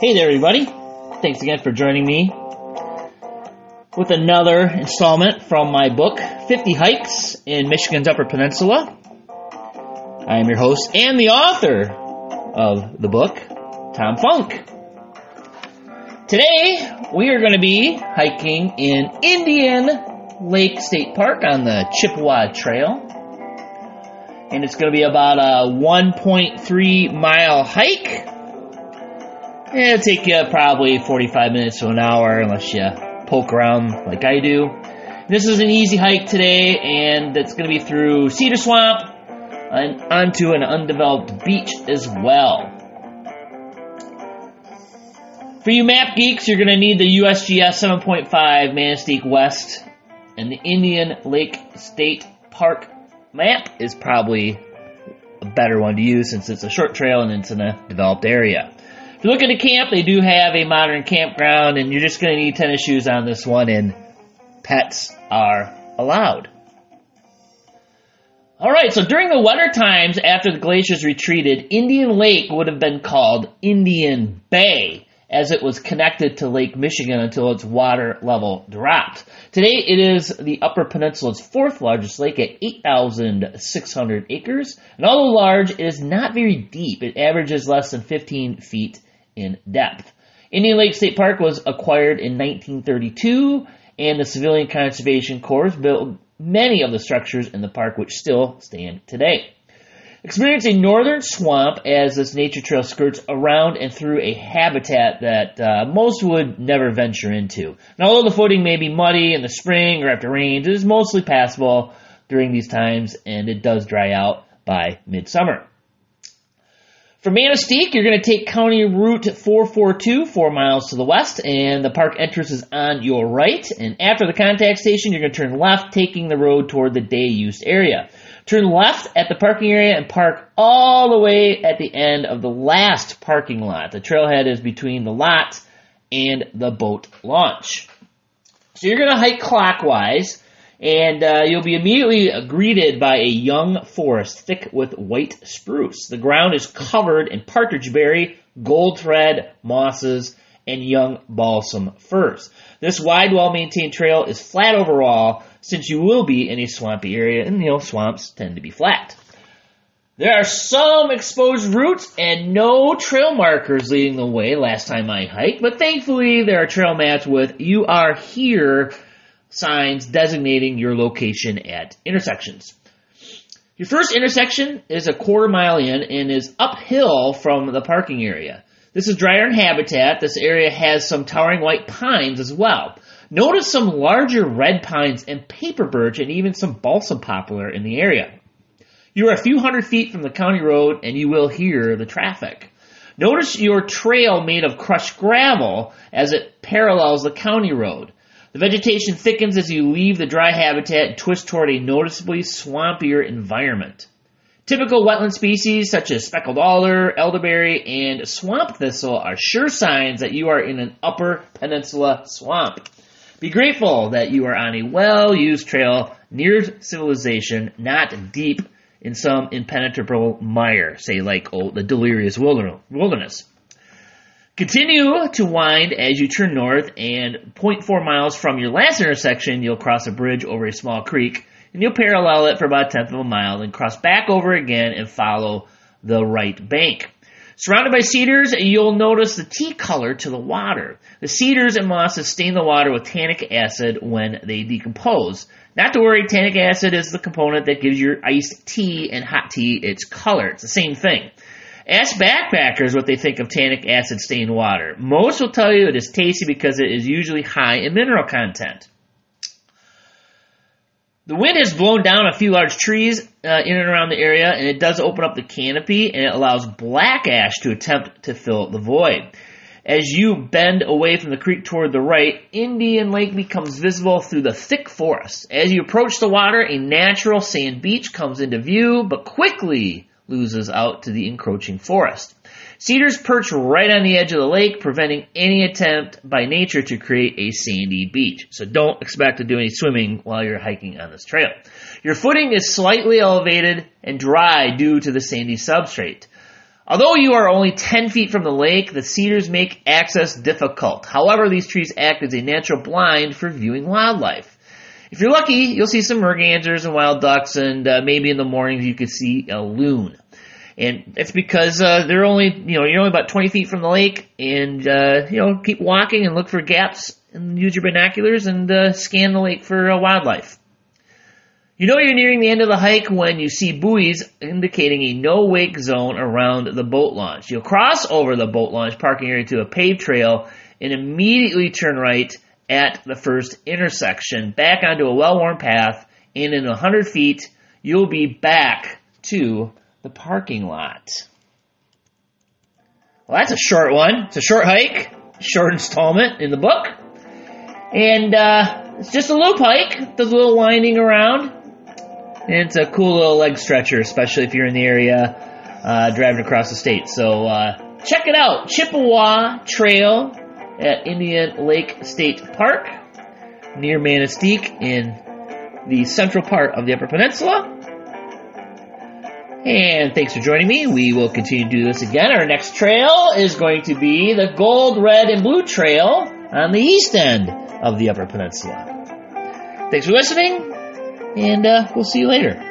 Hey there, everybody. Thanks again for joining me with another installment from my book, 50 Hikes in Michigan's Upper Peninsula. I am your host and the author of the book, Tom Funk. Today, we are going to be hiking in Indian Lake State Park on the Chippewa Trail. And it's going to be about a 1.3 mile hike Eh, it'll take you probably 45 minutes to an hour unless you poke around like I do. This is an easy hike today, and it's going to be through Cedar Swamp and onto an undeveloped beach as well. For you map geeks, you're going to need the USGS 7.5 Manistique West, and the Indian Lake State Park map is probably a better one to use since it's a short trail and it's in a developed area. If you look looking to camp, they do have a modern campground, and you're just going to need tennis shoes on this one, and pets are allowed. Alright, so during the wetter times after the glaciers retreated, Indian Lake would have been called Indian Bay as it was connected to Lake Michigan until its water level dropped. Today it is the Upper Peninsula's fourth largest lake at 8,600 acres, and although large, it is not very deep. It averages less than 15 feet in depth. Indian Lake State Park was acquired in 1932, and the Civilian Conservation Corps built many of the structures in the park which still stand today. Experience a northern swamp as this nature trail skirts around and through a habitat that uh, most would never venture into. And although the footing may be muddy in the spring or after rains, it is mostly passable during these times and it does dry out by midsummer. For Manistique, you're going to take County Route 442, four miles to the west, and the park entrance is on your right. And after the contact station, you're going to turn left, taking the road toward the day use area. Turn left at the parking area and park all the way at the end of the last parking lot. The trailhead is between the lot and the boat launch. So you're going to hike clockwise and uh, you'll be immediately greeted by a young forest thick with white spruce. The ground is covered in partridge berry, gold thread, mosses, and young balsam firs. This wide, well-maintained trail is flat overall, since you will be in a swampy area, and you know swamps tend to be flat. There are some exposed routes and no trail markers leading the way last time I hiked, but thankfully there are trail mats with "You are here" signs designating your location at intersections. Your first intersection is a quarter mile in and is uphill from the parking area. This is dry earn habitat. This area has some towering white pines as well. Notice some larger red pines and paper birch and even some balsam poplar in the area. You are a few hundred feet from the county road and you will hear the traffic. Notice your trail made of crushed gravel as it parallels the county road. The vegetation thickens as you leave the dry habitat and twist toward a noticeably swampier environment. Typical wetland species such as speckled alder, elderberry, and swamp thistle are sure signs that you are in an upper peninsula swamp. Be grateful that you are on a well-used trail near civilization, not deep in some impenetrable mire, say like oh, the Delirium Wilderness. Continue to wind as you turn north, and 0.4 miles from your last intersection, you'll cross a bridge over a small creek, and you'll parallel it for about a tenth of a mile, then cross back over again and follow the right bank. Surrounded by cedars, you'll notice the tea color to the water. The cedars and mosses stain the water with tannic acid when they decompose. Not to worry, tannic acid is the component that gives your iced tea and hot tea its color. It's the same thing. Ask backpackers what they think of tannic acid stained water. Most will tell you it is tasty because it is usually high in mineral content. The wind has blown down a few large trees uh, in and around the area, and it does open up the canopy, and it allows black ash to attempt to fill the void. As you bend away from the creek toward the right, Indian Lake becomes visible through the thick forest. As you approach the water, a natural sand beach comes into view, but quickly loses out to the encroaching forest. Cedars perch right on the edge of the lake, preventing any attempt by nature to create a sandy beach. So don't expect to do any swimming while you're hiking on this trail. Your footing is slightly elevated and dry due to the sandy substrate. Although you are only 10 feet from the lake, the cedars make access difficult. However, these trees act as a natural blind for viewing wildlife. If you're lucky, you'll see some mergansers and wild ducks, and uh, maybe in the mornings you could see a loon. And it's because uh, they're only, you know, you're only about 20 feet from the lake, and uh, you know, keep walking and look for gaps, and use your binoculars and uh, scan the lake for uh, wildlife. You know you're nearing the end of the hike when you see buoys indicating a no wake zone around the boat launch. You'll cross over the boat launch parking area to a paved trail and immediately turn right at the first intersection, back onto a well-worn path, and in 100 feet, you'll be back to the parking lot. Well, that's a short one. It's a short hike, short installment in the book. And uh, it's just a loop hike. Does a little winding around. And it's a cool little leg stretcher, especially if you're in the area uh, driving across the state. So uh, check it out. Chippewa Trail at Indian Lake State Park near Manistique in the central part of the Upper Peninsula. And thanks for joining me. We will continue to do this again. Our next trail is going to be the Gold, Red, and Blue Trail on the east end of the Upper Peninsula. Thanks for listening, and uh, we'll see you later.